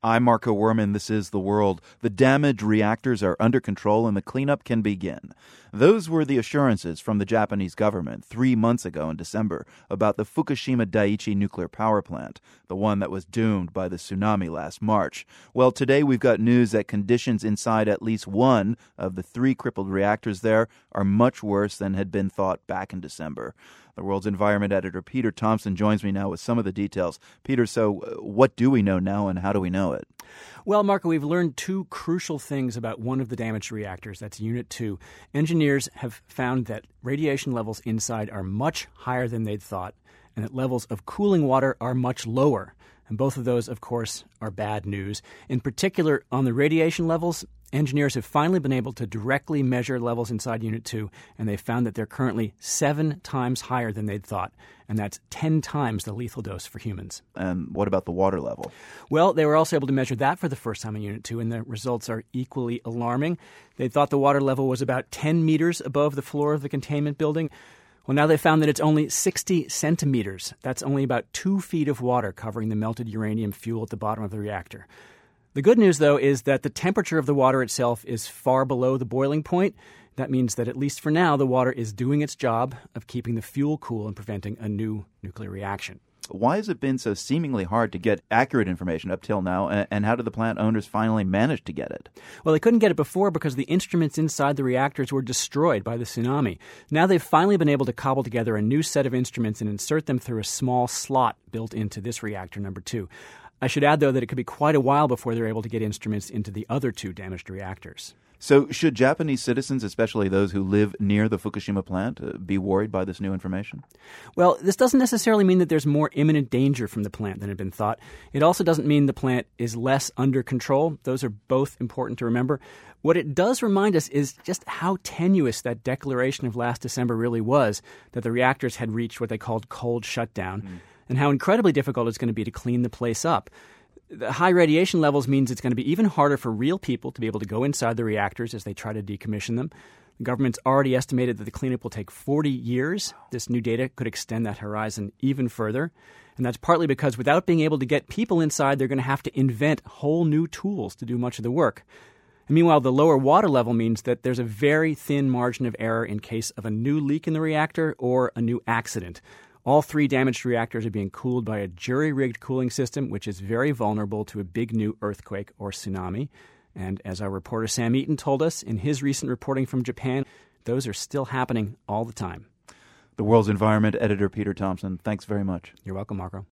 I'm Marco Werman. This is The World. The damaged reactors are under control and the cleanup can begin. Those were the assurances from the Japanese government three months ago in December about the Fukushima Daiichi nuclear power plant, the one that was doomed by the tsunami last March. Well, today we've got news that conditions inside at least one of the three crippled reactors there are much worse than had been thought back in December. The World's Environment editor Peter Thomson joins me now with some of the details. Peter, so uh, what do we know now and how do we know it? Well, Marco, we've learned two crucial things about one of the damaged reactors. That's Unit 2. Engineers have found that radiation levels inside are much higher than they'd thought, and that levels of cooling water are much lower. And both of those, of course, are bad news. In particular, on the radiation levels, engineers have finally been able to directly measure levels inside Unit 2, and they found that they're currently seven times higher than they'd thought. And that's 10 times the lethal dose for humans. And what about the water level? Well, they were also able to measure that for the first time in Unit 2, and the results are equally alarming. They thought the water level was about 10 meters above the floor of the containment building. Well, now they found that it's only 60 centimeters. That's only about two feet of water covering the melted uranium fuel at the bottom of the reactor. The good news, though, is that the temperature of the water itself is far below the boiling point. That means that, at least for now, the water is doing its job of keeping the fuel cool and preventing a new nuclear reaction. Why has it been so seemingly hard to get accurate information up till now, and how did the plant owners finally manage to get it? Well, they couldn't get it before because the instruments inside the reactors were destroyed by the tsunami. Now they've finally been able to cobble together a new set of instruments and insert them through a small slot built into this reactor number two. I should add, though, that it could be quite a while before they're able to get instruments into the other two damaged reactors. So, should Japanese citizens, especially those who live near the Fukushima plant, uh, be worried by this new information? Well, this doesn't necessarily mean that there's more imminent danger from the plant than had been thought. It also doesn't mean the plant is less under control. Those are both important to remember. What it does remind us is just how tenuous that declaration of last December really was that the reactors had reached what they called cold shutdown, mm. And how incredibly difficult it's going to be to clean the place up the high radiation levels means it's going to be even harder for real people to be able to go inside the reactors as they try to decommission them. The government's already estimated that the cleanup will take 40 years. This new data could extend that horizon even further. And that's partly because without being able to get people inside, they're going to have to invent whole new tools to do much of the work. And meanwhile, the lower water level means that there's a very thin margin of error in case of a new leak in the reactor or a new accident. All three damaged reactors are being cooled by a jury rigged cooling system, which is very vulnerable to a big new earthquake or tsunami. And as our reporter Sam Eaton told us in his recent reporting from Japan, those are still happening all the time. The World's Environment editor Peter Thomson, thanks very much. You're welcome, Marco.